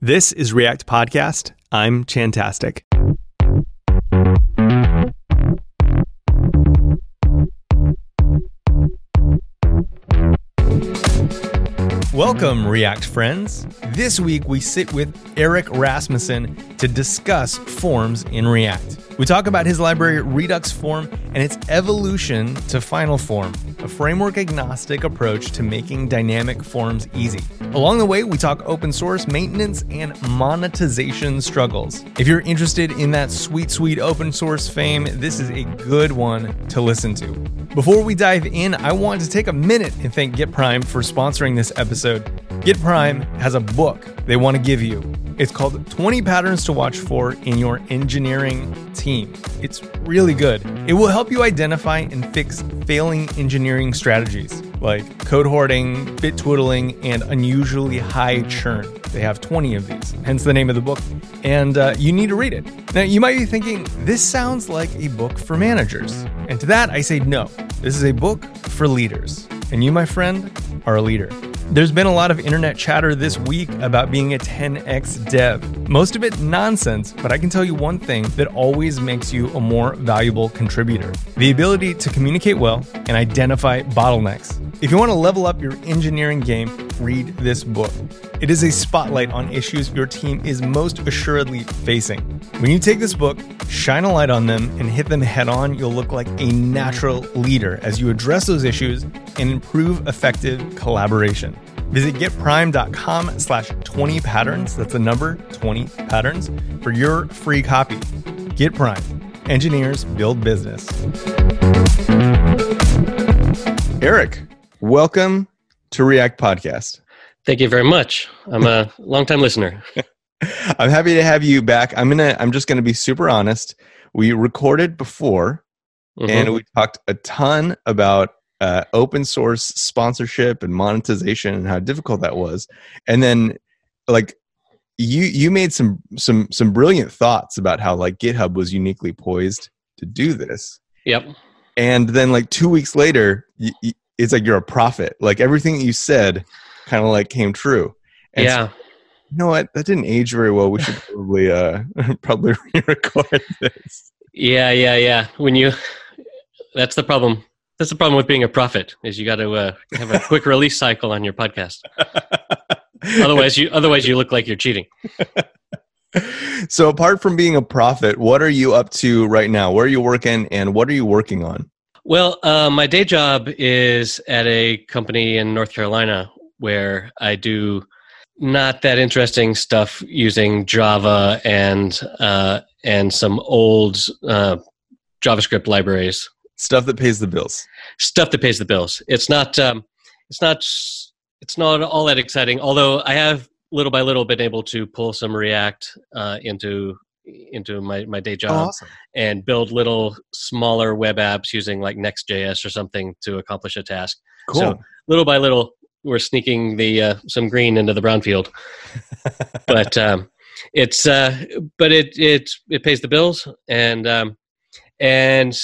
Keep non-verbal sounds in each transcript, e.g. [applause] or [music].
This is React Podcast. I'm Chantastic. Welcome, React friends. This week we sit with Erik Rasmussen to discuss forms in React. We talk about his library Redux Form and its evolution to Final Form, a framework agnostic approach to making dynamic forms easy. Along the way, we talk open source maintenance and monetization struggles. If you're interested in that sweet, sweet open source fame, this is a good one to listen to. Before we dive in, I want to take a minute and thank GitPrime for sponsoring this episode. GitPrime has a book they want to give you. It's called 20 Patterns to Watch For in Your Engineering Team. It's really good. It will help you identify and fix failing engineering strategies like code hoarding, bit twiddling, and unusually high churn. They have 20 of these, hence the name of the book. And uh, you need to read it. Now, you might be thinking, this sounds like a book for managers. And to that, I say no. This is a book for leaders. And you, my friend, are a leader. There's been a lot of internet chatter this week about being a 10x dev. Most of it nonsense, but I can tell you one thing that always makes you a more valuable contributor the ability to communicate well and identify bottlenecks. If you want to level up your engineering game, read this book. It is a spotlight on issues your team is most assuredly facing. When you take this book, shine a light on them, and hit them head on, you'll look like a natural leader as you address those issues and improve effective collaboration. Visit gitprime.com slash 20 patterns, that's the number 20 patterns, for your free copy. GitPrime. Engineers build business. Erik, welcome to React Podcast. Thank you very much. I'm a [laughs] longtime listener. [laughs] I'm happy to have you back. I'm gonna I'm just gonna be super honest. We recorded before mm-hmm. and we talked a ton about uh, open source sponsorship and monetization and how difficult that was. And then like you you made some some some brilliant thoughts about how like GitHub was uniquely poised to do this. Yep. And then like two weeks later it's like you're a prophet. Like everything you said kind of like came true. And yeah. So, you know what? That didn't age very well. We should [laughs] probably uh [laughs] probably [laughs] re-record this. Yeah yeah yeah. When you that's the problem that's the problem with being a prophet is you got to uh, have a [laughs] quick release cycle on your podcast. Otherwise you otherwise you look like you're cheating. [laughs] So apart from being a prophet what are you up to right now? Where are you working and what are you working on? Well uh, my day job is at a company in north carolina where i do not that interesting stuff using java and uh, and some old uh, javascript libraries stuff that pays the bills stuff that pays the bills it's not um, it's not it's not all that exciting although i have little by little been able to pull some React uh, into into my, my day job oh, awesome. and build little smaller web apps using like Next.js or something to accomplish a task. Cool. So little by little, we're sneaking the uh, some green into the brown field. [laughs] but um, it's uh, but it it it pays the bills and um, and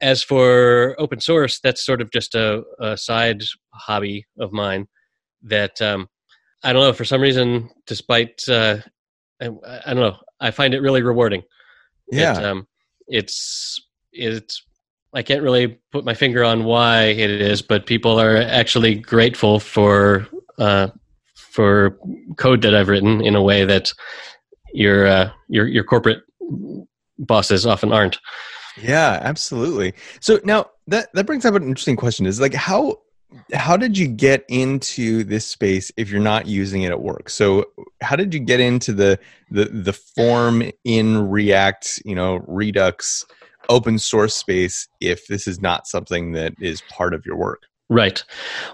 as for open source, that's sort of just a, a side hobby of mine that um, I don't know. For some reason, despite uh, I, I, don't know, I find it really rewarding. Yeah. It, um, it's it's I can't really put my finger on why it is, but people are actually grateful for uh, for code that I've written in a way that your uh, your your corporate bosses often aren't. Yeah, absolutely. So now that that brings up an interesting question: is like how how did you get into this space if you're not using it at work? So how did you get into the the the form in react you know redux open source space if this is not something that is part of your work? Right.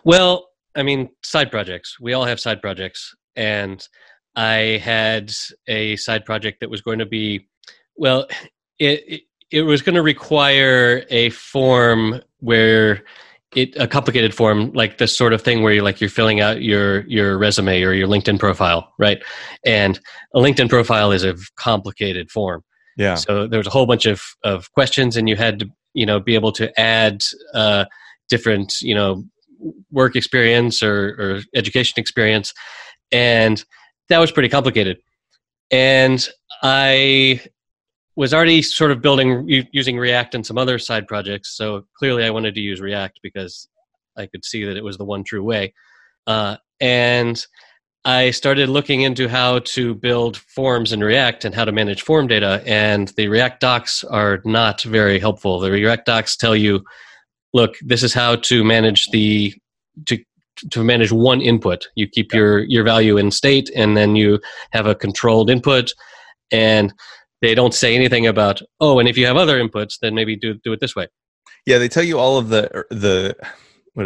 Well i mean side projects. We all have side projects and i had a side project that was going to be well it it was going to require a form where it a complicated form like this sort of thing where you're like you're filling out your your resume or your linkedin profile right? And a linkedin profile is a complicated form. Yeah. So there's a whole bunch of of questions and you had to you know be able to add uh different you know work experience or, or education experience. And that was pretty complicated. And I was already sort of building using React and some other side projects. So clearly, I wanted to use React because I could see that it was the one true way. Uh, and I started looking into how to build forms in React and how to manage form data. And the React docs are not very helpful. The React docs tell you, look, this is how to manage the to to manage one input. You keep your your value in state, and then you have a controlled input. And they don't say anything about oh, and if you have other inputs, then maybe do do it this way. Yeah, they tell you all of the er, the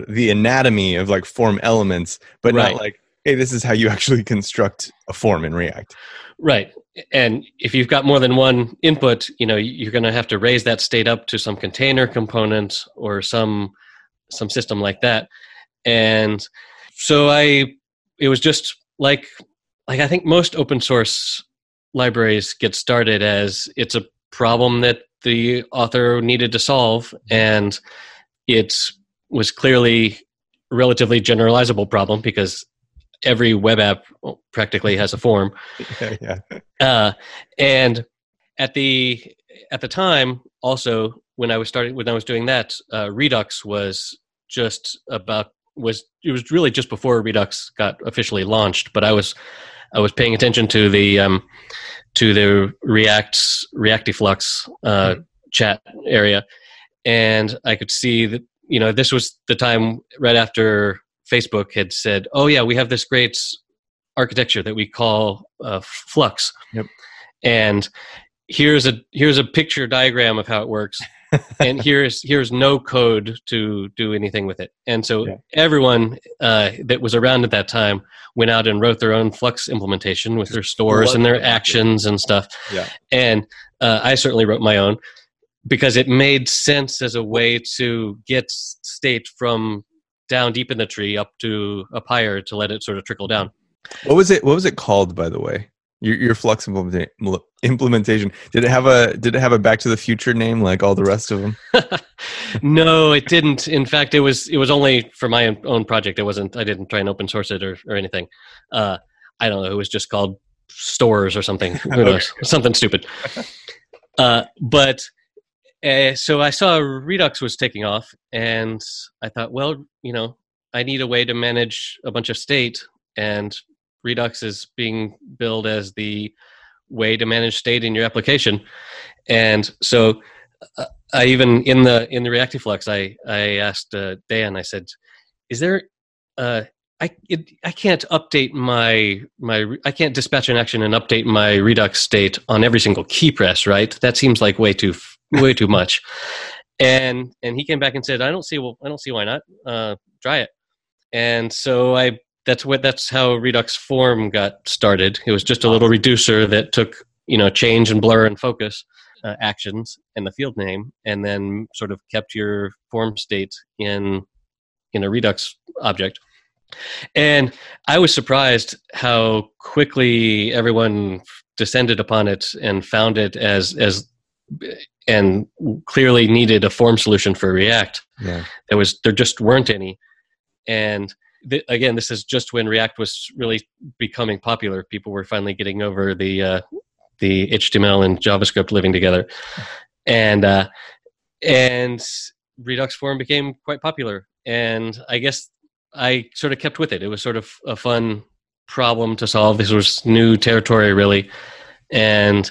the anatomy of like form elements, but right. not like hey, this is how you actually construct a form in React. Right. And if you've got more than one input, you know, you're going to have to raise that state up to some container component or some some system like that. And so I it was just like like I think most open source libraries get started as it's a problem that the author needed to solve and it was clearly a relatively generalizable problem because every web app practically has a form. [laughs] yeah. Uh, and at the at the time, also when I was starting when I was doing that, uh, Redux was just about was it was really just before Redux got officially launched. But I was I was paying attention to the um, to the React Reactiflux uh, mm-hmm. chat area, and I could see that you know this was the time right after Facebook had said, "Oh yeah, we have this great architecture that we call uh, Flux, yep. and here's a here's a picture diagram of how it works." And here's here's no code to do anything with it. And so yeah. everyone uh, that was around at that time went out and wrote their own Flux implementation with their stores and their actions and stuff. Yeah. And uh, I certainly wrote my own because it made sense as a way to get state from down deep in the tree up to up higher to let it sort of trickle down. What was it? What was it called, by the way? Your, your Flux implementation. Did it have a Did it have a Back to the Future name like all the rest of them? [laughs] no, it didn't. In fact, it was it was only for my own project. It wasn't. I didn't try and open source it or or anything. Uh, I don't know. It was just called stores or something. [laughs] Who knows? okay. Something stupid. [laughs] Uh, but uh, so I saw Redux was taking off, and I thought, well, you know, I need a way to manage a bunch of state, and Redux is being billed as the way to manage state in your application. And so, uh, I even in the in the Reactiflux, I I asked uh, Dan. I said, "Is there uh, I it, I can't update my my I can't dispatch an action and update my Redux state on every single key press, right? That seems like way too way too much. And and he came back and said, I don't see well, I don't see why not. Uh, try it. And so I that's what that's how Redux form got started. It was just a little reducer that took you know change and blur and focus uh, actions and the field name, and then sort of kept your form state in in a Redux object. And I was surprised how quickly everyone descended upon it and found it as as and clearly needed a form solution for React. Yeah. There was there just weren't any, and again, this is just when React was really becoming popular. People were finally getting over the uh, the HTML and JavaScript living together, and uh, and Redux form became quite popular. And I guess I sort of kept with it. It was sort of a fun problem to solve. This was new territory, really, and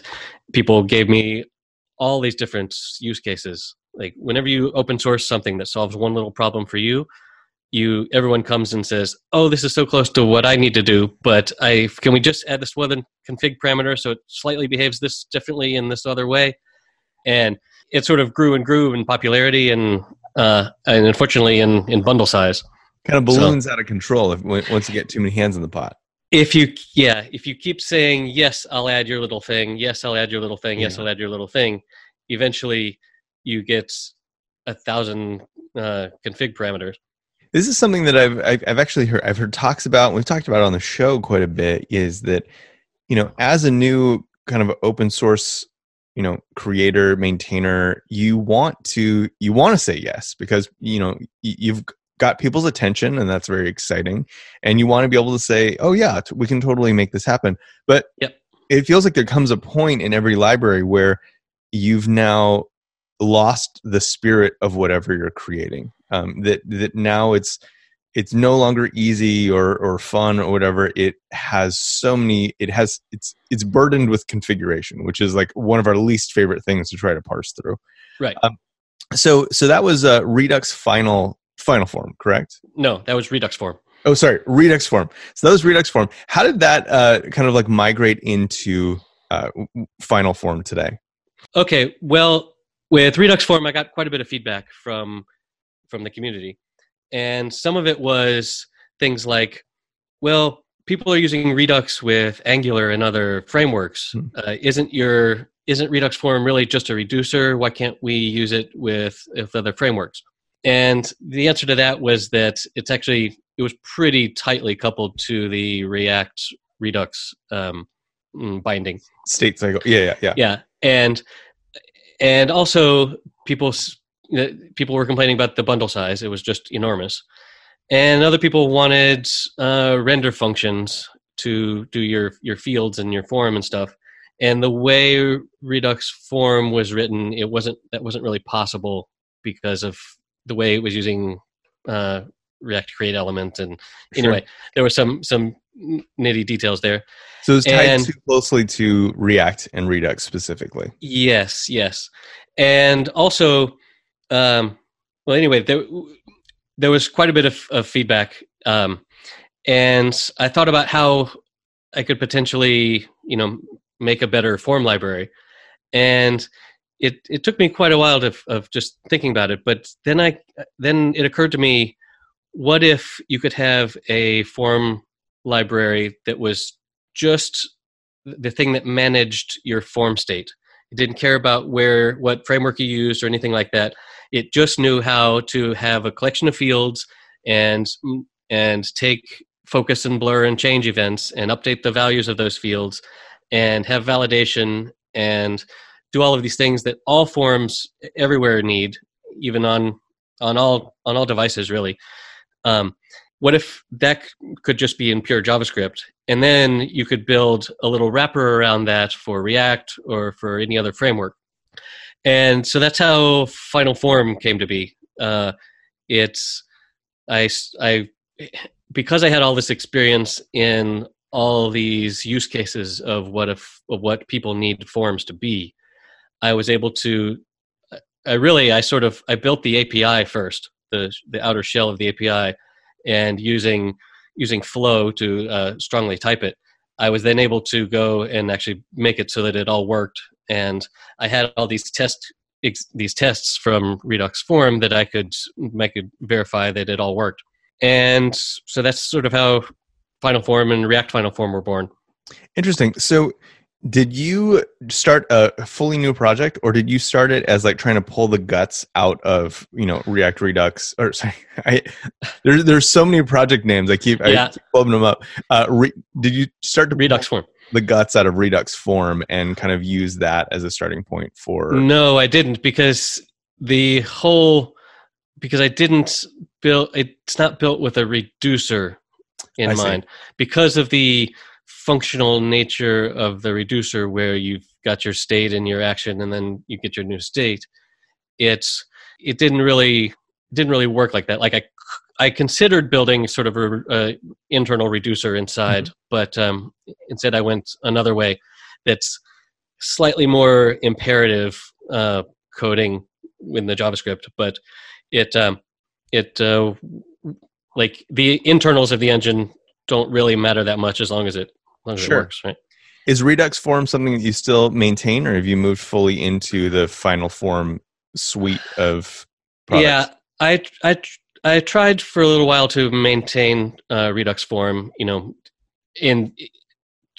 people gave me all these different use cases. Like whenever you open source something that solves one little problem for you, you everyone comes and says, "Oh, this is so close to what I need to do, but I can we just add this one config parameter so it slightly behaves this differently in this other way?" And it sort of grew and grew in popularity and uh, and unfortunately in in bundle size. Kind of balloons so, out of control if once you get too many hands in the pot. If you yeah if you keep saying yes i'll add your little thing. Yes i'll add your little thing. Yes i'll add your little thing eventually you get a thousand uh, config parameters this is something that I've, I've actually heard i've heard talks about we've talked about it on the show quite a bit is that you know as a new kind of open source you know creator maintainer you want to you want to say yes because you know you've got people's attention and that's very exciting and you want to be able to say oh yeah we can totally make this happen but Yep. it feels like there comes a point in every library where you've now lost the spirit of whatever you're creating um, that that now it's it's no longer easy or or fun or whatever. It has so many it has it's it's burdened with configuration which is like one of our least favorite things to try to parse through. Right. um, so so that was uh, redux final final form correct? No, that was Redux form. oh sorry redux form. So that was redux form. How did that uh, kind of like migrate into uh, final form today? Okay, well, with Redux form, I got quite a bit of feedback from from the community, and some of it was things like, "Well, people are using Redux with Angular and other frameworks. Hmm. Uh, isn't your isn't Redux form really just a reducer? Why can't we use it with with other frameworks?" And the answer to that was that it's actually it was pretty tightly coupled to the React Redux um, mm, binding state cycle yeah yeah yeah yeah and and also people s- you know, people were complaining about the bundle size. It was just enormous. And other people wanted uh, render functions to do your your fields and your form and stuff. And the way redux form was written it wasn't that wasn't really possible because of the way it was using uh, react create element. And Sure. anyway there were some some nitty details there. So it's tied and- too closely to react and redux specifically. Yes, yes, and also, um, well, anyway, there there was quite a bit of, of feedback, um, and I thought about how I could potentially, you know, make a better form library, and it it took me quite a while to of just thinking about it, but then I then it occurred to me, what if you could have a form library that was just the thing that managed your form state? It didn't care about where what framework you used or anything like that it just knew how to have a collection of fields and and take focus and blur and change events and update the values of those fields and have validation and do all of these things that all forms everywhere need even on on all on all devices really. Um, what if that could just be in pure javascript? And then you could build a little wrapper around that for react or for any other framework and so that's how final form came to be. Uh, it's I I because i had all this experience in all these use cases of what if of what people need forms to be i was able to i really i sort of i built the api first the the outer shell of the api and using using flow to uh, strongly type it i was then able to go and actually make it so that it all worked and i had all these test ex- these tests from redux form that i could make it verify that it all worked and so that's sort of how final form and react final form were born Interesting. So, did you start a fully new project, or did you start it as like trying to pull the guts out of you know React Redux? Or [laughs] sorry, I there's there's so many project names. I keep I Yeah. keep opening them up. Uh, re, did you start to redux form the guts out of Redux form and kind of use that as a starting point for? No, I didn't because the whole because I didn't build it's not built with a reducer in I see. mind because of the functional nature of the reducer where you've got your state and your action and then you get your new state it's it didn't really didn't really work like that like i i considered building sort of a, a internal reducer inside but um instead i went another way that's slightly more imperative uh, coding in the JavaScript, but it um, it uh, like the internals of the engine don't really matter that much as long as it as long as Sure. it works, right? Is Redux form something that you still maintain, or have you moved fully into the final form suite of products? Yeah, I I I tried for a little while to maintain uh, Redux form, you know, in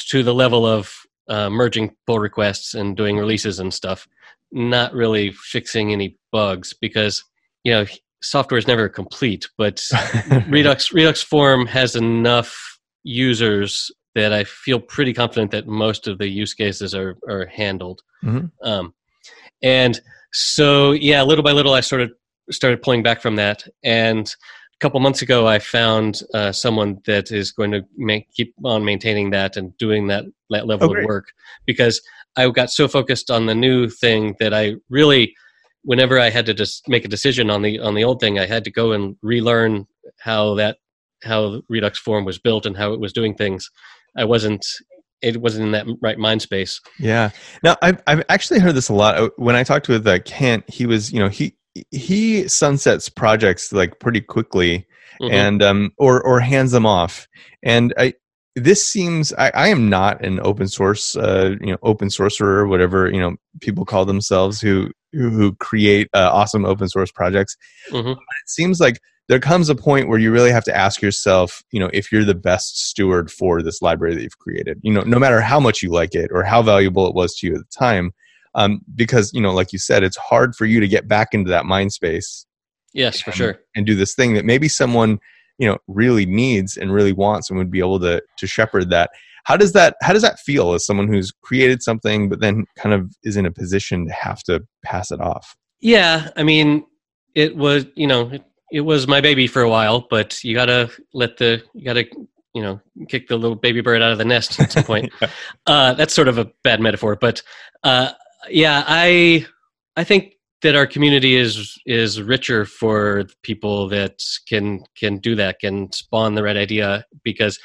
to the level of uh, merging pull requests and doing releases and stuff. Not really fixing any bugs because you know software is never complete, but [laughs] Redux Redux form has enough users that I feel pretty confident that most of the use cases are are handled. Mhm. Um, and so yeah, little by little, I sort of started pulling back from that and a couple months ago, I found uh, someone that is going to make, keep on maintaining that and doing that, that level Oh, of work because I got so focused on the new thing that I really, whenever I had to just make a decision on the on the old thing, I had to go and relearn how that how Redux form was built and how it was doing things. I wasn't it wasn't in that right mind space. Yeah. Now I've I've actually heard this a lot. Uh, When I talked with uh, Kent, he was you know he he sunsets projects like pretty quickly Mhm. and um or or hands them off. And I this seems I, I am not an open source uh you know open sorcerer or whatever you know people call themselves who who, create uh, awesome open source projects. Mhm. it seems like there comes a point where you really have to ask yourself, you know, if you're the best steward for this library that you've created. You know, no matter how much you like it or how valuable it was to you at the time, um, because you know, like you said, it's hard for you to get back into that mind space Yes, for sure. and do this thing that maybe someone you know really needs and really wants and would be able to to shepherd that. How does that how does that feel as someone who's created something but then kind of is in a position to have to pass it off? Yeah, I mean, it was you know it, it was my baby for a while, but you gotta let the you gotta you know kick the little baby bird out of the nest at some point. [laughs] uh, that's sort of a bad metaphor, but uh, yeah, I I think that our community is is richer for people that can can do that, can spawn the right idea because,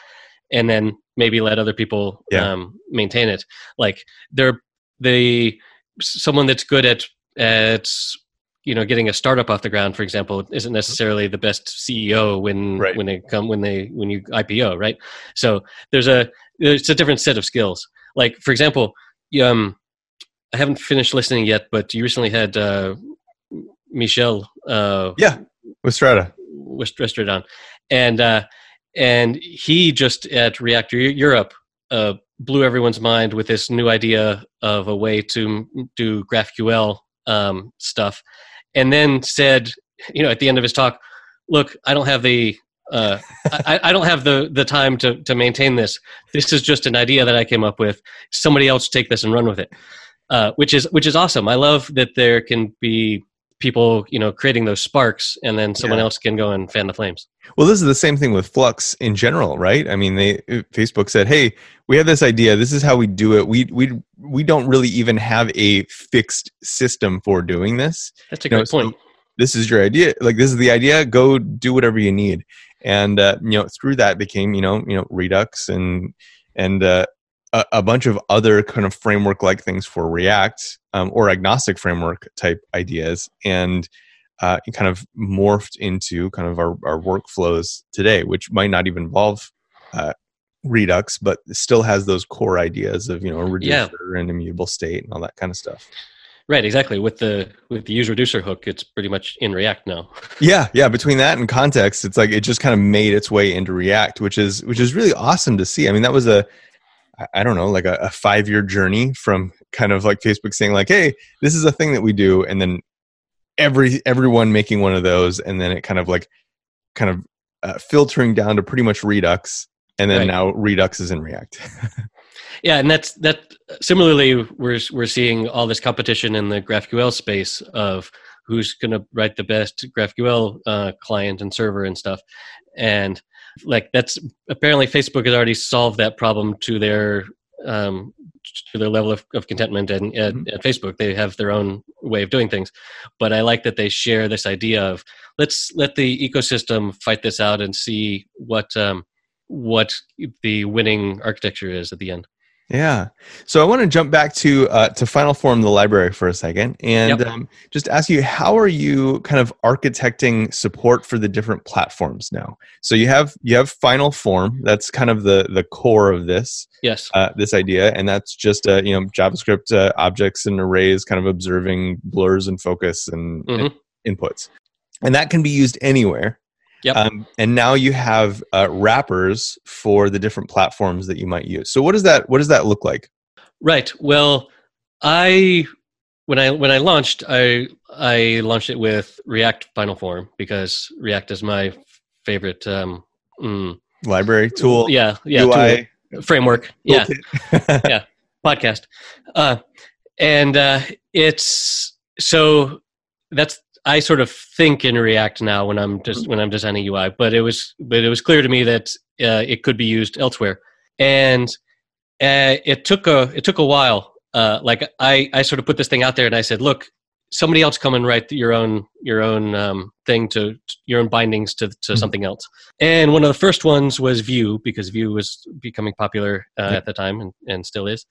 and then maybe let other people Yeah. um, maintain it. Like they're the someone that's good at at you know getting a startup off the ground for example isn't necessarily the best ceo when Right. when they come when they when you ipo right so there's a there's a different set of skills like for example um i haven't finished listening yet but you recently had uh michel uh Yeah. Weststrate. West Western on, and uh, and he just at React Europe uh, blew everyone's mind with this new idea of a way to do GraphQL um, stuff, and then said, you know, at the end of his talk, look, I don't have the uh, I, I don't have the the time to to maintain this. This is just an idea that I came up with. Somebody else take this and run with it, uh, which is which is awesome. I love that there can be people you know creating those sparks and then someone Yeah. else can go and fan the flames Well, this is the same thing with Flux in general, right? I mean, they Facebook said, "Hey, we have this idea. This is how we do it. We we we don't really even have a fixed system for doing this. that's a You know, great so point This is your idea. Like this is the idea. Go do whatever you need." And uh, you know, through that became you know you know Redux and and uh, a, a bunch of other kind of framework like things for React um, or agnostic framework type ideas and uh, kind of morphed into kind of our, our workflows today, which might not even involve uh, Redux, but still has those core ideas of you know a reducer Yeah. and immutable state and all that kind of stuff. right exactly with the with the use reducer hook it's pretty much in react now [laughs] Yeah, yeah. Between that and context, it's like it just kind of made its way into React, which is which is really awesome to see. I mean, that was a I- don't know, like a, a five year journey from kind of like Facebook saying like, "Hey, this is a thing that we do," and then every everyone making one of those, and then it kind of like kind of uh, filtering down to pretty much Redux, and then Right. now Redux is in React. [laughs] yeah and that's that similarly we're we're seeing all this competition in the graphql space of who's going to write the best graphql uh, client and server and stuff and like that's apparently facebook has already solved that problem to their um, to their level of, of contentment and at, Mhm. at facebook. They have their own way of doing things. But i like that they share this idea of let's let the ecosystem fight this out and see what um, what the winning architecture is at the end Yeah. So I want to jump back to uh, to Final Form, the library, for a second, and Yep. um, just ask you, how are you kind of architecting support for the different platforms now? So you have you have Final Form. That's kind of the the core of this yes uh, this idea, and that's just uh, you know JavaScript uh, objects and arrays, kind of observing blurs and focus and, and Mhm. inputs, and that can be used anywhere. Yep. Um, and now you have uh, wrappers for the different platforms that you might use. So what does that what does that look like? Right. Well, I when I when I launched, I I launched it with React Final Form because React is my favorite um, mm, Library tool, Yeah, yeah, UI, tool, framework. Yeah, [laughs] yeah, podcast. Uh, and uh, it's so that's I sort of think in React now when I'm just when I'm designing UI, but it was but it was clear to me that uh, it could be used elsewhere, and uh, it took a it took a while. Uh, like I I sort of put this thing out there and I said, look, somebody else come and write your own your own um, thing to your own bindings to to mm-hmm. something else. And one of the first ones was Vue because Vue was becoming popular uh, at the time and, and still is.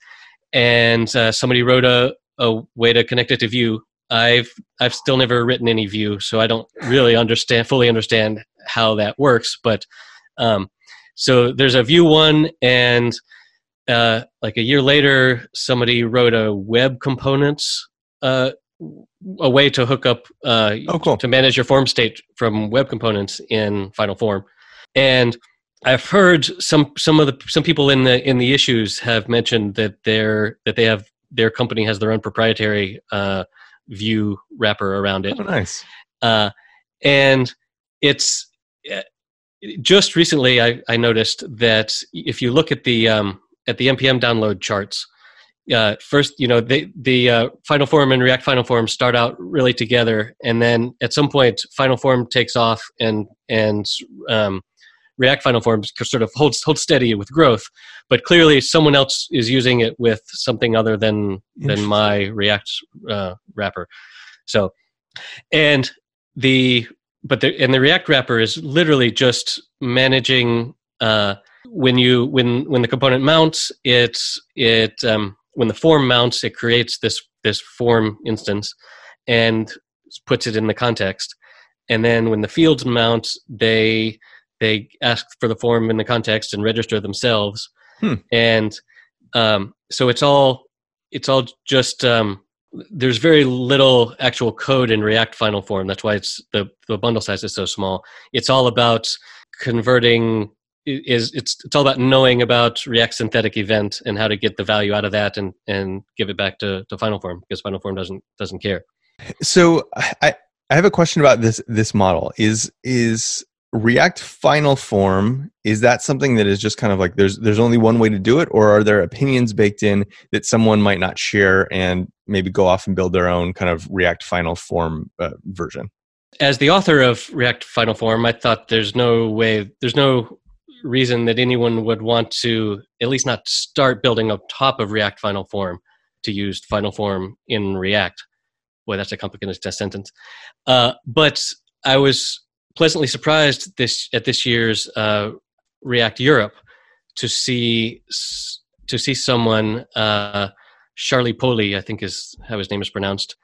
And uh, somebody wrote a a way to connect it to Vue. I've I've still never written any Vue, so I don't really understand fully understand how that works. But um, so there's a Vue one, and uh, like a year later, somebody wrote a web components uh, a way to hook up uh, oh, cool. to manage your form state from web components in Final Form, and I've heard some some of the some people in the in the issues have mentioned that they're that they have their company has their own proprietary uh, Vue wrapper around it. Oh, nice. Uh, and it's uh, just recently I, I, noticed that if you look at the um, at the npm download charts, uh, first you know they, the uh, Final Form and React Final Form start out really together, and then at some point Final Form takes off and and um, React Final Forms sort of holds holds steady with growth, but clearly someone else is using it with something other than than my React uh, wrapper. So, and the but the and the React wrapper is literally just managing uh, when you when when the component mounts it it um, when the form mounts it creates this this form instance and puts it in the context and then when the fields mount they they ask for the form in the context and register themselves. Hmm. and um, so it's all it's all just um, there's very little actual code in react final form. That's why it's the, the bundle size is so small. It's all about converting is it's it's all about knowing about react synthetic event and how to get the value out of that and and give it back to, to final form because final form doesn't doesn't care. So i i have a question about this this model. Is is React Final Form is that something that is just kind of like there's there's only one way to do it, or are there opinions baked in that someone might not share and maybe go off and build their own kind of React Final Form uh, version? As the author of React Final Form, I thought there's no way, there's no reason that anyone would want to at least not start building up top of React Final Form to use Final Form in React. Boy, that's a complicated test sentence. Uh, but I was pleasantly surprised this at this year's uh, React Europe to see to see someone uh, Charlie Poli, I think is how his name is pronounced,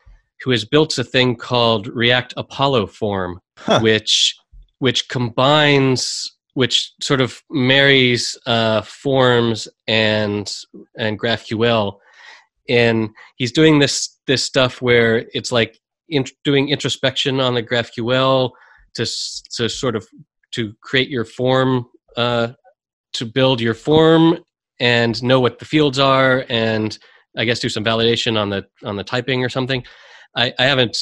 who has built a thing called React Apollo Form, huh. which which combines which sort of marries uh, forms and and GraphQL, and he's doing this this stuff where it's like in, doing introspection on the GraphQL to to sort of to create your form uh, to build your form and know what the fields are and I guess do some validation on the on the typing or something. I, I haven't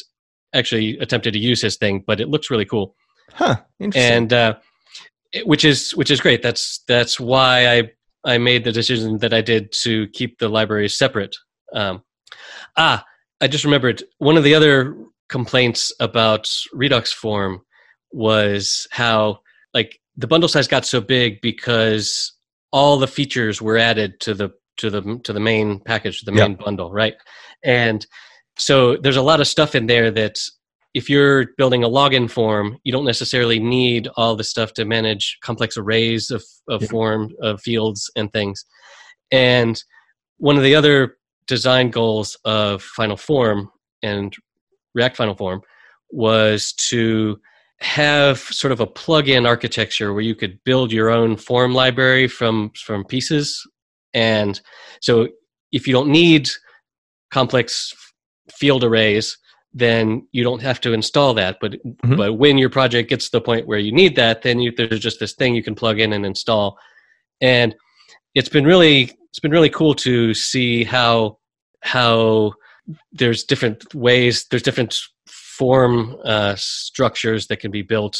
actually attempted to use his thing, but it looks really cool. Huh. And uh, which is which is great. That's that's why I I made the decision that I did to keep the libraries separate. Um, ah, I just remembered one of the other complaints about Redux form was how like the bundle size got so big because all the features were added to the to the to the main package, the main yep. bundle, right? And so there's a lot of stuff in there that if you're building a login form, you don't necessarily need all the stuff to manage complex arrays of, of yep. form of fields and things. And one of the other design goals of Final Form and React Final Form was to have sort of a plug-in architecture where you could build your own form library from from pieces. And so if you don't need complex field arrays then you don't have to install that. But mm-hmm. but when your project gets to the point where you need that then you, there's just this thing you can plug in and install. And it's been really it's been really cool to see how how there's different ways there's different form uh, structures that can be built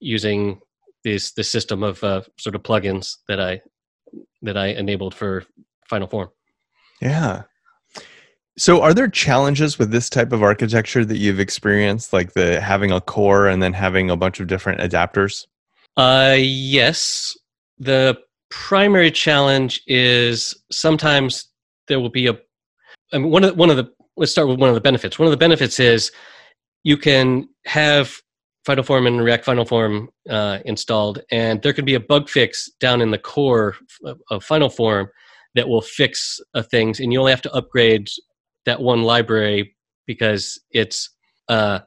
using this the system of uh, sort of plugins that I that I enabled for Final Form. Yeah. So, are there challenges with this type of architecture that you've experienced, like the having a core and then having a bunch of different adapters? Uh, yes. The primary challenge is sometimes there will be a. I mean, one of the, one of the let's start with one of the benefits. One of the benefits is you can have Final Form and React Final Form uh, installed, and there can be a bug fix down in the core of, of Final Form that will fix uh, things, and you only have to upgrade that one library because it's uh,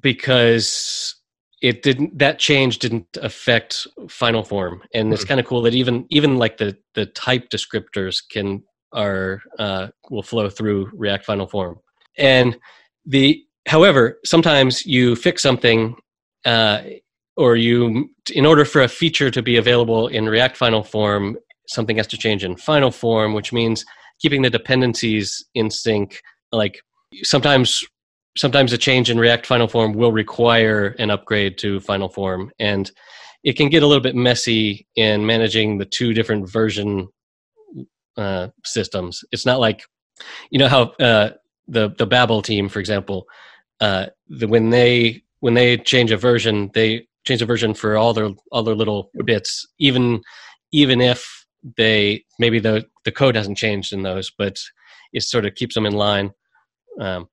because it didn't that change didn't affect final form and it's mm-hmm. kind of cool that even even like the the type descriptors can are uh, will flow through react final form and the however sometimes you fix something uh, or you in order for a feature to be available in react final form something has to change in final form which means keeping the dependencies in sync. Like sometimes sometimes a change in react final form will require an upgrade to final form and it can get a little bit messy in managing the two different version uh, systems. It's not like you know how uh, the the babel team for example uh, the, when they when they change a version they change a version for all their all their little bits even even if they maybe the the code hasn't changed in those but it sort of keeps them in line um,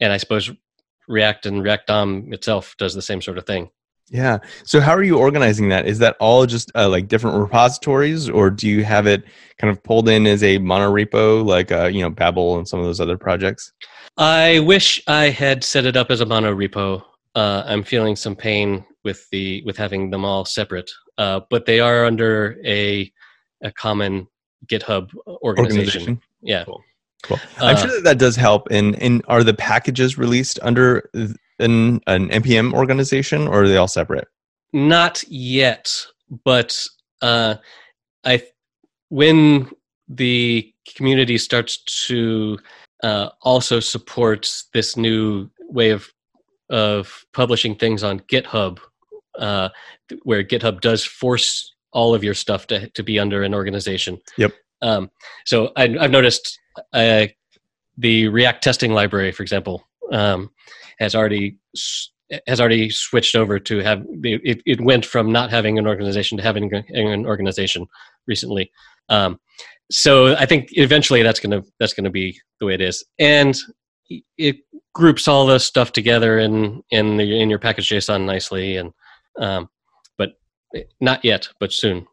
and I suppose React and React DOM itself does the same sort of thing. Yeah. So how are you organizing that? Is that all just uh, like different repositories, or do you have it kind of pulled in as a monorepo, like uh, you know Babel and some of those other projects? I wish I had set it up as a monorepo. Uh, I'm feeling some pain with the with having them all separate, uh, but they are under a a common GitHub organization. organization? Yeah. Cool. Cool. I'm uh, sure that that does help. And and are the packages released under an an npm organization, or are they all separate? Not yet, but uh, I when the community starts to uh, also supports this new way of of publishing things on GitHub, uh, where GitHub does force all of your stuff to to be under an organization. Yep. Um, so I, I've noticed uh, the React testing library, for example, um, has already has already switched over to have it, it went from not having an organization to having an organization recently. Um, so I think eventually that's gonna that's gonna be the way it is, and it groups all the stuff together in in the in your package JSON nicely, and um, but not yet but soon.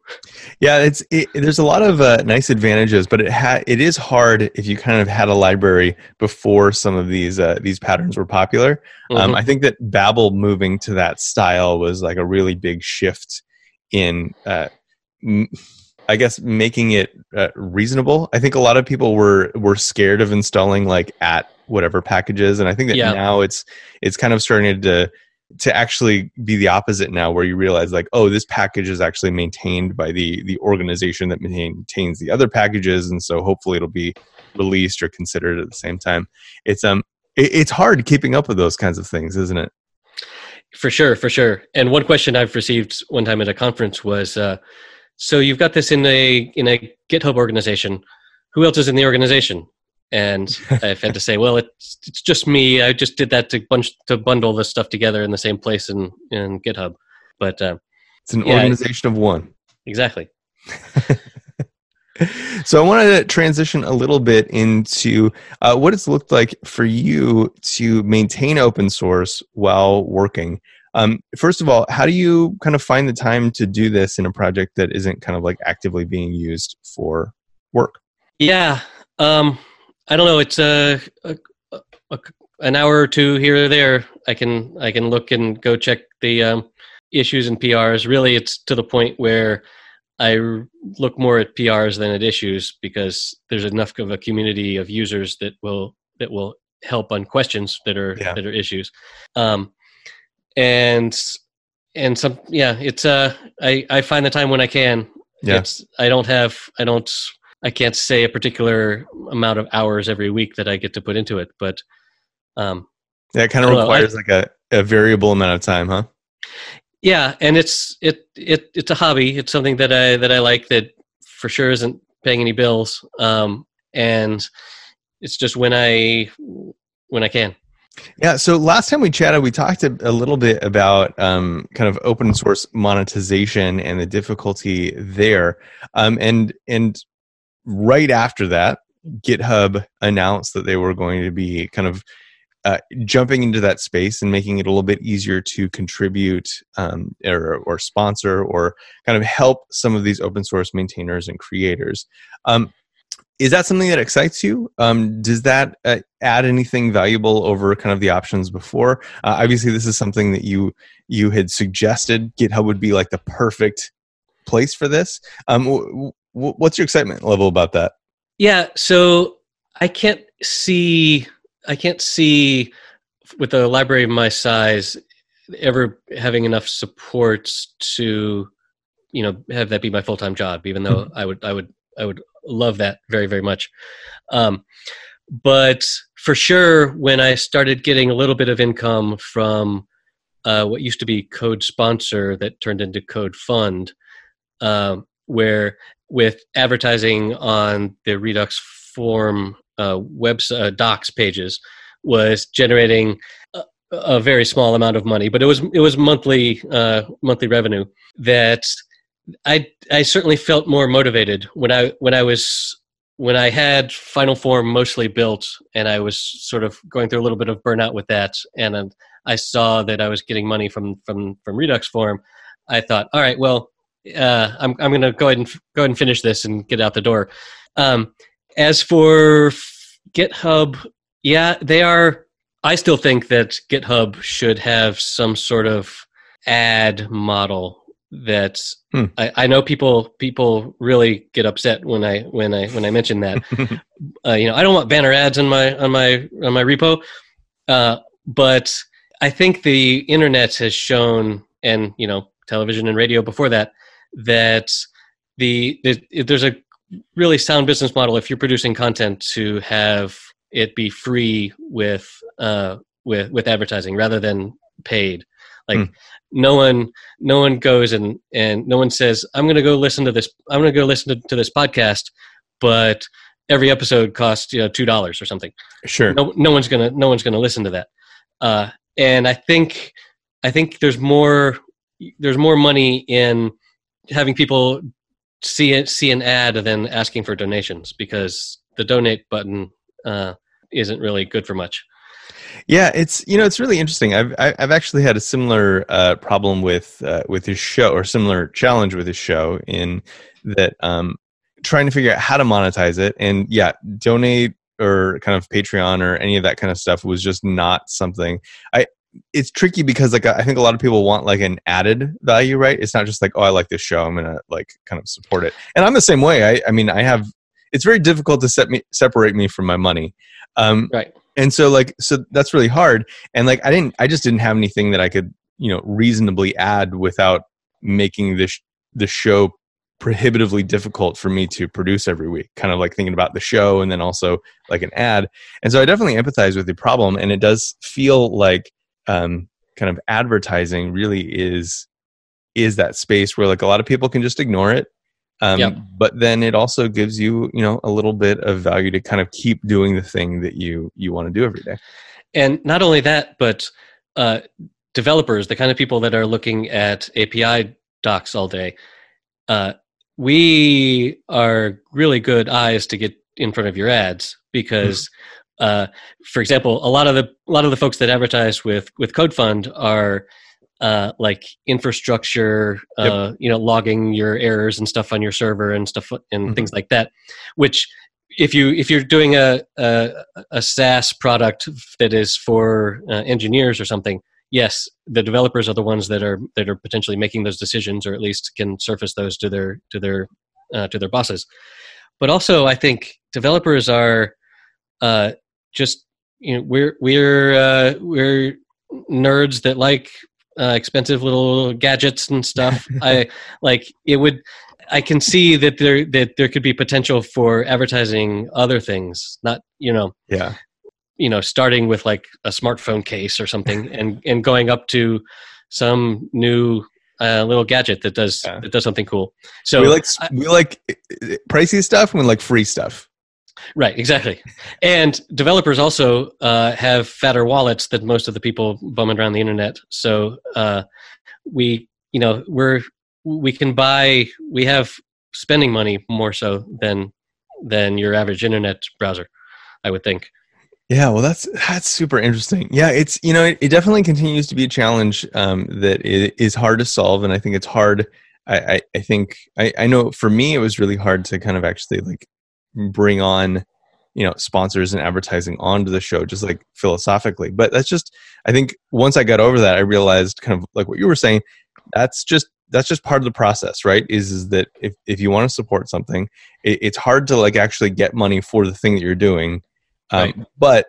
Yeah it's it, there's a lot of uh, nice advantages but it ha- it is hard if you kind of had a library before some of these uh, these patterns were popular. Um, mm-hmm. um, i think that babel moving to that style was like a really big shift in uh, m- I guess making it uh, reasonable. I think a lot of people were were scared of installing like at whatever packages, and I think that yeah. now it's it's kind of starting to to actually be the opposite now where you realize like oh this package is actually maintained by the the organization that maintains the other packages and so hopefully it'll be released or considered at the same time it's um it, it's hard keeping up with those kinds of things isn't it for sure for sure and one question i've received one time at a conference was uh, so you've got this in a in a github organization who else is in the organization and [laughs] I've had to say, well, it's it's just me. I just did that to bunch to bundle this stuff together in the same place in in GitHub. But uh, it's an yeah, organization of one. Exactly. [laughs] so I wanted to transition a little bit into uh, what it's looked like for you to maintain open source while working. Um, first of all, how do you kind of find the time to do this in a project that isn't kind of like actively being used for work? Yeah. Um, I don't know. It's a, a, a, an hour or two here or there. I can I can look and go check the um, issues and PRs. Really, it's to the point where I look more at PRs than at issues because there's enough of a community of users that will that will help on questions that are yeah. that are issues. Um, and and some yeah, it's uh I I find the time when I can. Yeah. It's I don't have I don't I can't say a particular amount of hours every week that I get to put into it, but um, yeah, it kind of requires I, like a, a variable amount of time, huh? Yeah, and it's it it it's a hobby. It's something that I that I like that for sure isn't paying any bills. Um, and it's just when I when I can. Yeah. So last time we chatted, we talked a, a little bit about um, kind of open source monetization and the difficulty there. Um, and and right after that, GitHub announced that they were going to be kind of uh, jumping into that space and making it a little bit easier to contribute um, or, or, sponsor or kind of help some of these open source maintainers and creators. Um, is that something that excites you? Um, does that uh, add anything valuable over kind of the options before? Uh, obviously, this is something that you you had suggested. GitHub would be like the perfect place for this. Um, w- w- what's your excitement level about that? Yeah, so I can't see I can't see with a library of my size ever having enough support to you know have that be my full-time job even though mm-hmm. i would i would i would love that very very much. Um, but for sure when i started getting a little bit of income from uh, what used to be CodeSponsor that turned into CodeFund um, where with advertising on the redux form uh, web uh, docs pages was generating a, a, very small amount of money, but it was it was monthly uh, monthly revenue that I I certainly felt more motivated when I when I was when I had Final Form mostly built and I was sort of going through a little bit of burnout with that, and I saw that I was getting money from from from Redux Form. I thought, all right, well, uh, I'm I'm going to go ahead and go ahead and finish this and get out the door. Um, as for GitHub, yeah, they are. I still think that GitHub should have some sort of ad model that hmm. I, I, know people people really get upset when I when I when I mention that. [laughs] uh, you know, I don't want banner ads on my on my on my repo, uh, but I think the internet has shown, and you know, television and radio before that, that the, the there's a really sound business model if you're producing content to have it be free with uh, with with advertising rather than paid. Like mm. no one no one goes and and no one says I'm going to go listen to this I'm going to go listen to, to this podcast, but every episode costs you know two dollars or something. Sure. No, no one's gonna no one's gonna listen to that. Uh, and I think I think there's more there's more money in having people see it see an ad than asking for donations because the donate button uh, isn't really good for much. Yeah, it's you know it's really interesting. I've I've actually had a similar uh, problem with uh, with his show or similar challenge with his show in that um, trying to figure out how to monetize it and yeah, donate or kind of Patreon or any of that kind of stuff was just not something I it's tricky because like I think a lot of people want like an added value, right? It's not just like, oh, I like this show, I'm gonna like kind of support it. And I'm the same way. I, I mean, I have. It's very difficult to set me separate me from my money. Um, right. And so like so that's really hard. And like I didn't, I just didn't have anything that I could you know reasonably add without making this the show prohibitively difficult for me to produce every week kind of like thinking about the show and then also like an ad and so i definitely empathize with the problem and it does feel like um, kind of advertising really is is that space where like a lot of people can just ignore it um, yep. but then it also gives you you know a little bit of value to kind of keep doing the thing that you you want to do every day and not only that but uh, developers the kind of people that are looking at api docs all day uh, we are really good eyes to get in front of your ads because uh, for example, a lot of the a lot of the folks that advertise with with CodeFund are uh, like infrastructure, uh, yep. you know, logging your errors and stuff on your server and stuff and mm-hmm. things like that. Which, if you if you're doing a a, a SaaS product that is for uh, engineers or something, yes, the developers are the ones that are that are potentially making those decisions, or at least can surface those to their to their uh, to their bosses. But also, I think developers are uh, just you know we're we're uh, we're nerds that like uh, expensive little gadgets and stuff. [laughs] I like it would. I can see that there that there could be potential for advertising other things. Not you know. Yeah. You know, starting with like a smartphone case or something, [laughs] and and going up to some new uh, little gadget that does yeah. that does something cool. So we like I, we like pricey stuff and we like free stuff. Right, exactly. And developers also uh, have fatter wallets than most of the people bumming around the internet. So uh, we, you know, we're we can buy. We have spending money more so than than your average internet browser. I would think. Yeah, well, that's that's super interesting. Yeah, it's you know it, it definitely continues to be a challenge um, that is hard to solve, and I think it's hard. I I, I think I, I know for me it was really hard to kind of actually like bring on you know sponsors and advertising onto the show just like philosophically. But that's just i think once i got over that i realized kind of like what you were saying that's just that's just part of the process right? Is, is that if, if you want to support something it, it's hard to like actually get money for the thing that you're doing. Um, right. but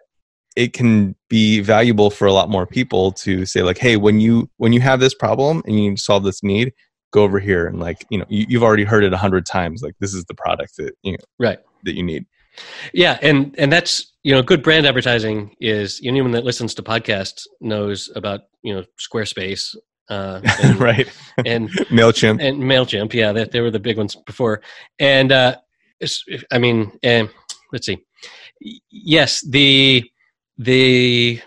it can be valuable for a lot more people to say like hey when you when you have this problem and you need to solve this need go over here and like you know you, you've already heard it a hundred times like this is the product that you know right that you need. Yeah and and that's you know good brand advertising is anyone that listens to podcasts knows about you know squarespace uh, [laughs] and, right. and [laughs] mailchimp. And mailchimp yeah they, they were the big ones before. And uh i mean um, let's see. Yes the the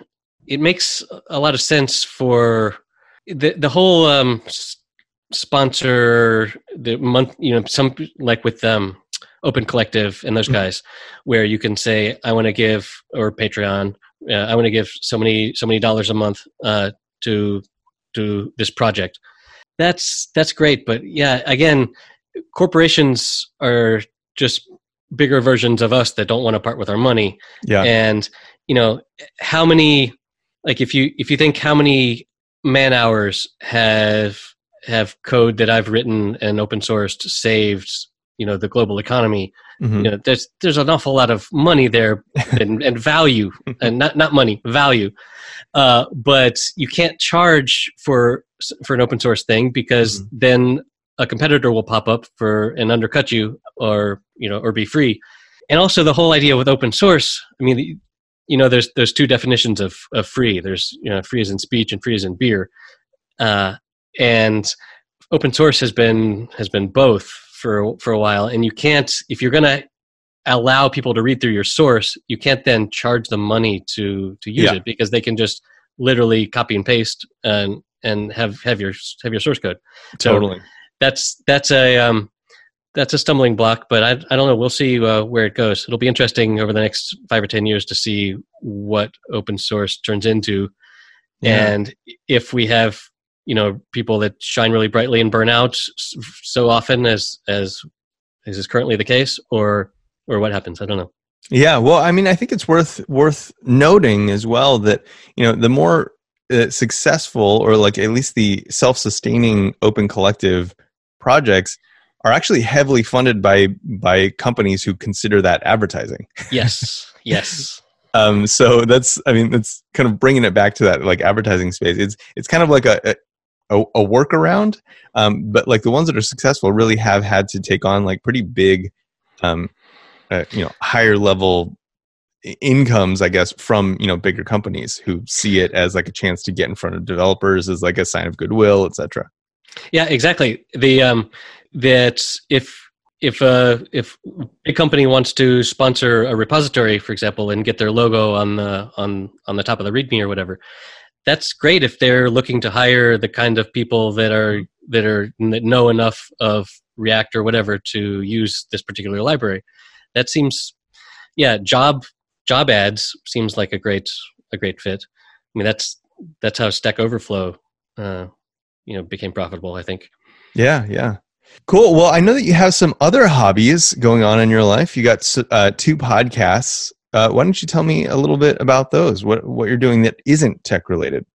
it makes a lot of sense for the the whole um sponsor the month you know some like with um open collective and those mm-hmm. guys where you can say i want to give or patreon uh, i want to give so many so many dollars a month uh, to to this project. That's that's great but yeah again corporations are just bigger versions of us that don't want to part with our money. Yeah. And you know how many like if you if you think how many man hours have have code that I've written and open sourced saved you know the global economy mm-hmm. you know there's there's an awful lot of money there [laughs] and, and value and not not money value. Uh, but you can't charge for for an open source thing because mm-hmm. then a competitor will pop up for and undercut you or you know or be free. And also the whole idea with open source i mean you know there's there's two definitions of of free. There's you know free as in speech and free as in beer. Uh, and open source has been has been both for for a while and you can't if you're going to allow people to read through your source you can't then charge them money to to use yeah. it because they can just literally copy and paste and and have have your have your source code. Totally. so that's that's a um that's a stumbling block but i, I don't know. We'll see uh, where it goes. It'll be interesting over the next five or ten years to see what open source turns into. Yeah. and if we have you know people that shine really brightly and burn out so often as as as is currently the case or or what happens? I don't know. Yeah well i mean i think it's worth worth noting as well that you know the more uh, successful or like at least the self-sustaining open collective projects are actually heavily funded by by companies who consider that advertising. Yes [laughs] yes. Um so that's i mean that's kind of bringing it back to that like advertising space. It's it's kind of like a, a, a workaround. Um, but like the ones that are successful really have had to take on like pretty big, um, uh, you know, higher level incomes, I guess, from you know bigger companies who see it as like a chance to get in front of developers as like a sign of goodwill, etc. Yeah, exactly. The um, that if if uh, if a company wants to sponsor a repository, for example, and get their logo on the on on the top of the README or whatever, that's great if they're looking to hire the kind of people that are that are that know enough of React or whatever to use this particular library. That seems, yeah, job job ads seems like a great a great fit. I mean, that's that's how Stack Overflow, uh, you know, became profitable. I think. Yeah, yeah. Cool. Well, I know that you have some other hobbies going on in your life. You got uh, two podcasts. Uh, why don't you tell me a little bit about those? What what you're doing that isn't tech related?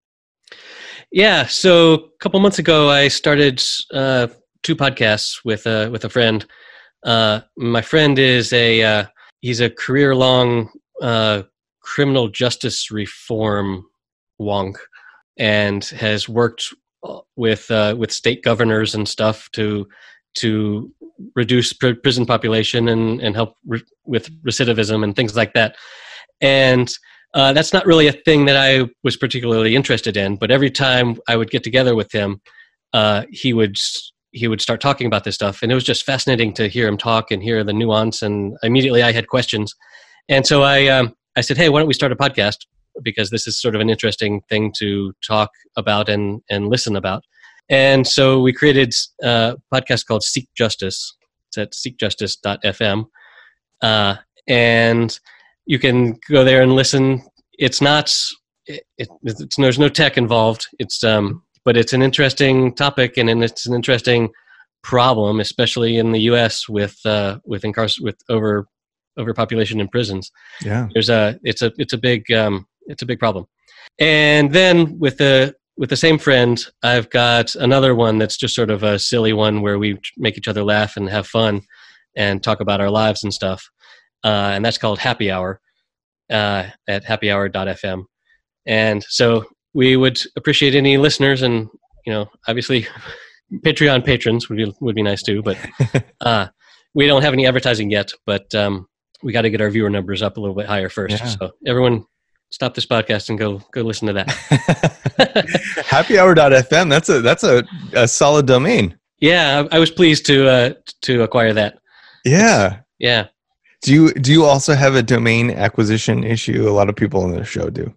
Yeah, so a couple months ago, I started uh, two podcasts with a with a friend. Uh, my friend is a uh, he's a career long uh, criminal justice reform wonk, and has worked uh, with with state governors and stuff to to reduce pr- prison population and, and help re- with recidivism and things like that. And uh, that's not really a thing that I was particularly interested in, but every time I would get together with him, uh, he would he would start talking about this stuff, and it was just fascinating to hear him talk and hear the nuance. And immediately, I had questions, and so I um, I said, "Hey, why don't we start a podcast? Because this is sort of an interesting thing to talk about and and listen about." And so we created a podcast called Seek Justice. It's at seekjustice.fm. Uh, and you can go there and listen. It's not, it, it, it's, there's no tech involved. It's, um, but it's an interesting topic and, and it's an interesting problem, especially in the U.S. with uh, with incarcer- with over overpopulation in prisons. Yeah, there's a it's a it's a big um, it's a big problem. And then with the with the same friend, I've got another one that's just sort of a silly one where we make each other laugh and have fun and talk about our lives and stuff. Uh, and that's called Happy Hour uh, at happyhour.fm. And so we would appreciate any listeners and, you know, obviously [laughs] Patreon patrons would be, would be nice too, but [laughs] uh, we don't have any advertising yet, but um, we got to get our viewer numbers up a little bit higher first. Yeah. So everyone stop this podcast and go go listen to that. [laughs] Happyhour.fm. That's a that's a, a solid domain. Yeah, I, I was pleased to uh, to acquire that. Yeah. It's, yeah. Do you do you also have a domain acquisition issue? A lot of people on the show do.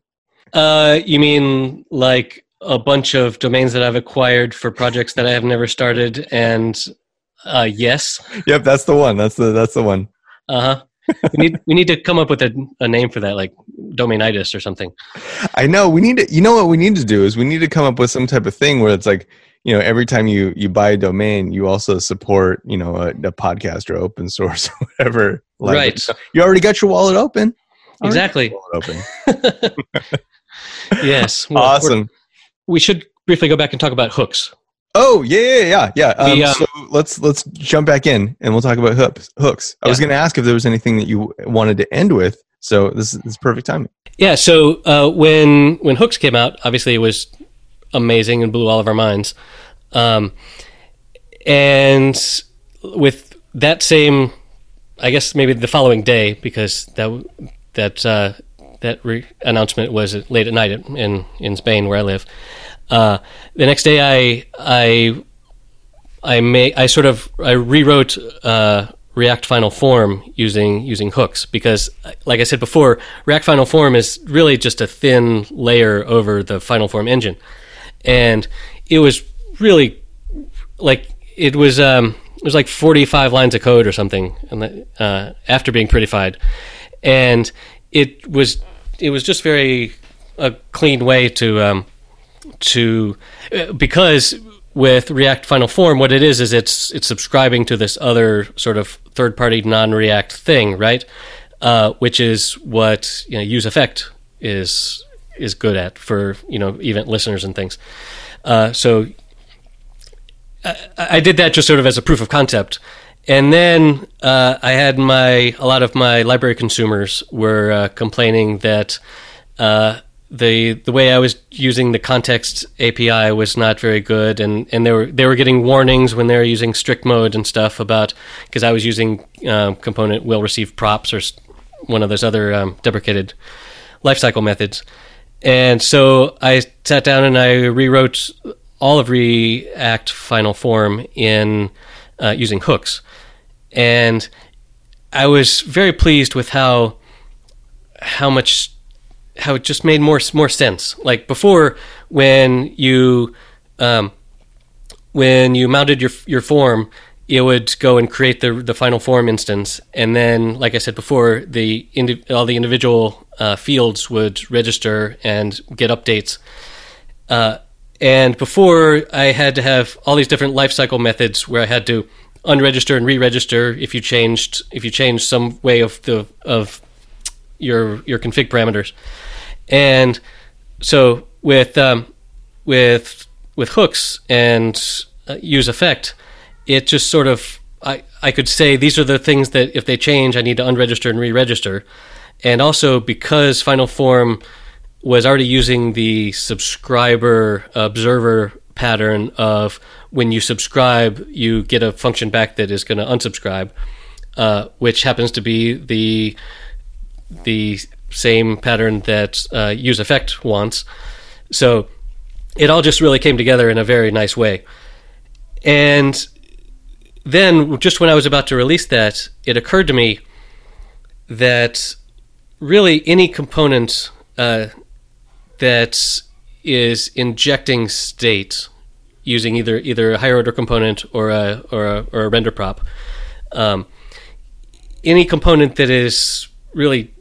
Uh, you mean like a bunch of domains that I've acquired for projects that I have never started? And uh, yes. Yep, that's the one. That's the that's the one. Uh huh we need we need to come up with a, a name for that, like domainitis or something. I know we need to. You know what we need to do is we need to come up with some type of thing where it's like you know every time you you buy a domain, you also support you know a, a podcast or open source [laughs] or whatever. Right. You already got your wallet open. Exactly. Wallet open. [laughs] yes. Well, awesome. We should briefly go back and talk about hooks. Oh yeah, yeah, yeah, yeah. Um, um, so let's let's jump back in and we'll talk about hooks. Hooks. I yeah. was going to ask if there was anything that you wanted to end with. So this is, this is perfect timing. Yeah. So uh, when when hooks came out, obviously it was amazing and blew all of our minds. Um, and with that same, I guess maybe the following day because that that uh, that re- announcement was late at night in in Spain where I live. Uh, the next day, I I I I sort of I rewrote uh, React Final Form using using hooks because, like I said before, React Final Form is really just a thin layer over the Final Form engine, and it was really like it was um, it was like forty five lines of code or something, and uh, after being prettified, and it was it was just very a clean way to um, to because with React Final Form, what it is is it's it's subscribing to this other sort of third party non React thing, right? Uh, which is what you know use effect is is good at for you know event listeners and things. Uh, so I, I, did that just sort of as a proof of concept, and then uh, I had my a lot of my library consumers were uh, complaining that uh, the the way I was using the context API was not very good, and, and they were they were getting warnings when they were using strict mode and stuff about because I was using um, component will receive props or one of those other um, deprecated lifecycle methods, and so I sat down and I rewrote all of React Final Form in uh, using hooks, and I was very pleased with how how much how it just made more more sense. Like before, when you um, when you mounted your your form, it would go and create the the final form instance, and then, like I said before, the indi- all the individual uh, fields would register and get updates. Uh, and before, I had to have all these different lifecycle methods where I had to unregister and re-register if you changed if you changed some way of the of your your config parameters. And so with um, with with hooks and uh, use effect, it just sort of I, I could say these are the things that if they change, I need to unregister and re-register. And also because Final Form was already using the subscriber observer pattern of when you subscribe, you get a function back that is going to unsubscribe, uh, which happens to be the the same pattern that uh, use effect wants. So it all just really came together in a very nice way. And then, just when I was about to release that, it occurred to me that really any component uh, that is injecting state using either either a higher order component or a or a, or a render prop, um, any component that is really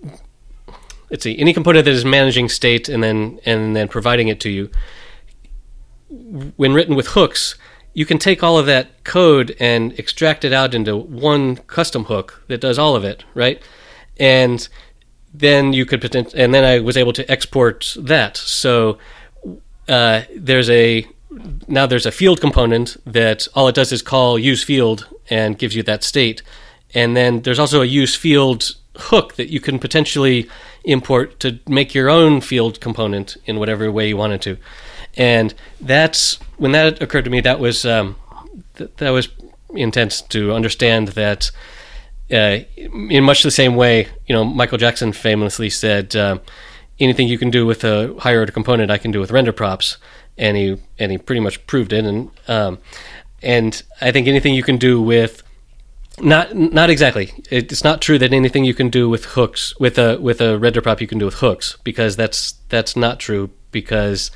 let's see. Any component that is managing state and then and then providing it to you. When written with hooks you can take all of that code and extract it out into one custom hook that does all of it right? And then you could potentially and then i was able to export that. So uh, there's a now there's a field component that all it does is call use field and gives you that state. And then there's also a use field hook that you can potentially import to make your own field component in whatever way you wanted to. And that's when that occurred to me. That was um, th- that was intense to understand that. Uh, in much the same way, you know, Michael Jackson famously said, uh, "Anything you can do with a higher order component, I can do with render props," and he and he pretty much proved it. And um, and I think anything you can do with not not exactly. It's not true that anything you can do with hooks with a with a render prop you can do with hooks because that's that's not true because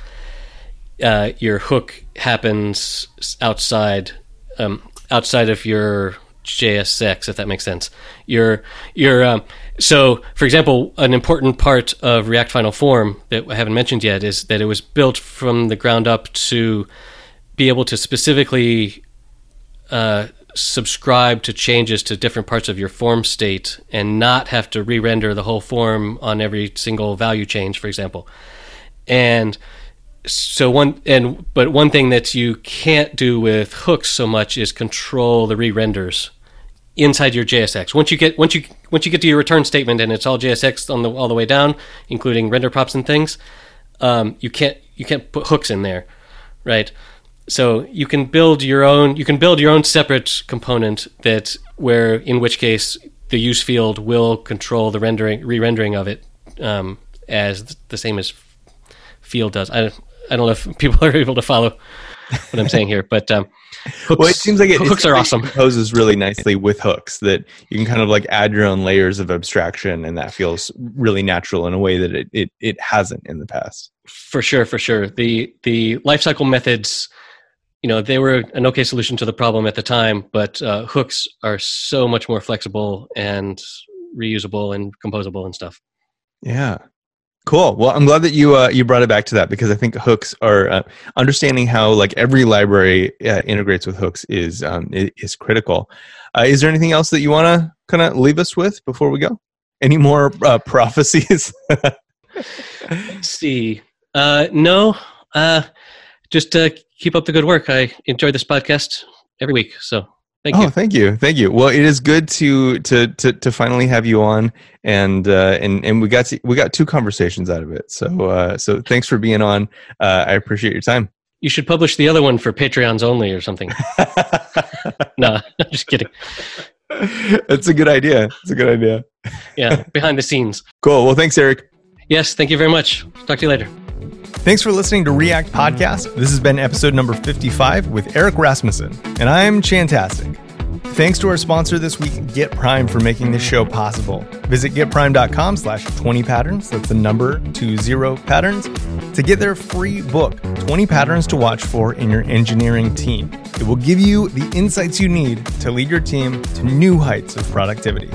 uh, your hook happens outside um, outside of your JSX if that makes sense. Your your um, so for example, an important part of React Final Form that I haven't mentioned yet is that it was built from the ground up to be able to specifically uh, subscribe to changes to different parts of your form state and not have to re-render the whole form on every single value change, for example. And so one and but one thing that you can't do with hooks so much is control the re-renders inside your JSX. Once you get once you once you get to your return statement and it's all JSX on the all the way down, including render props and things, um, you can't you can't put hooks in there, right? So you can build your own you can build your own separate component that where in which case the use field will control the rendering re-rendering of it um, as the same as field does. I, I don't know if people [laughs] are able to follow what i'm saying here but um, hooks, well it seems like it, hooks are awesome. composes really nicely with hooks that you can kind of like add your own layers of abstraction and that feels really natural in a way that it, it, it hasn't in the past. For sure for sure. The the lifecycle methods you know they were an okay solution to the problem at the time but uh, hooks are so much more flexible and reusable and composable and stuff. Yeah. Cool. Well i'm glad that you uh, you brought it back to that because i think hooks are uh, understanding how like every library uh, integrates with hooks is um, is critical. Uh, is there anything else that you want to kind of leave us with before we go? Any more uh, [laughs] prophecies? Let's see. No. Just keep up the good work. I enjoy this podcast every week. So thank you. oh, you. thank you, thank you. Well, it is good to to to, to finally have you on, and uh, and and we got to, we got two conversations out of it. So uh, so thanks for being on. Uh, I appreciate your time. You should publish the other one for Patreons only or something. [laughs] no, I'm [laughs] just kidding. That's a good idea. It's a good idea. yeah, behind the scenes. Cool. Well, thanks, Erik. Yes, thank you very much. Talk to you later. Thanks for listening to React Podcast. This has been episode number 55 with Erik Rasmussen, and I'm Chantastic. Thanks to our sponsor this week, GitPrime, for making this show possible. Visit gitprime.com slash 20 patterns, that's the number 20 patterns, to get their free book, 20 Patterns to Watch For in Your Engineering Team. It will give you the insights you need to lead your team to new heights of productivity.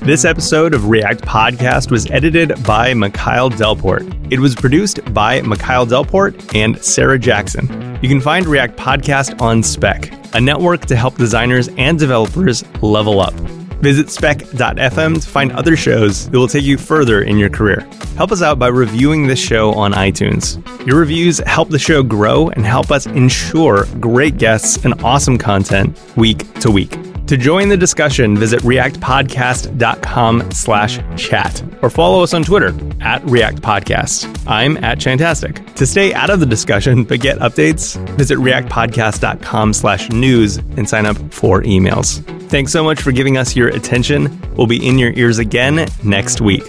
This episode of React Podcast was edited by Mikhail Delport. It was produced by Mikhail Delport and Sarah Jackson. You can find React Podcast on Spec, a network to help designers and developers level up. Visit spec.fm to find other shows that will take you further in your career. Help us out by reviewing this show on iTunes. Your reviews help the show grow and help us ensure great guests and awesome content week to week. To join the discussion, visit reactpodcast.com slash chat or follow us on Twitter at React Podcast. I'm at Chantastic. To stay out of the discussion but get updates, visit reactpodcast.com slash news and sign up for emails. Thanks so much for giving us your attention. We'll be in your ears again next week.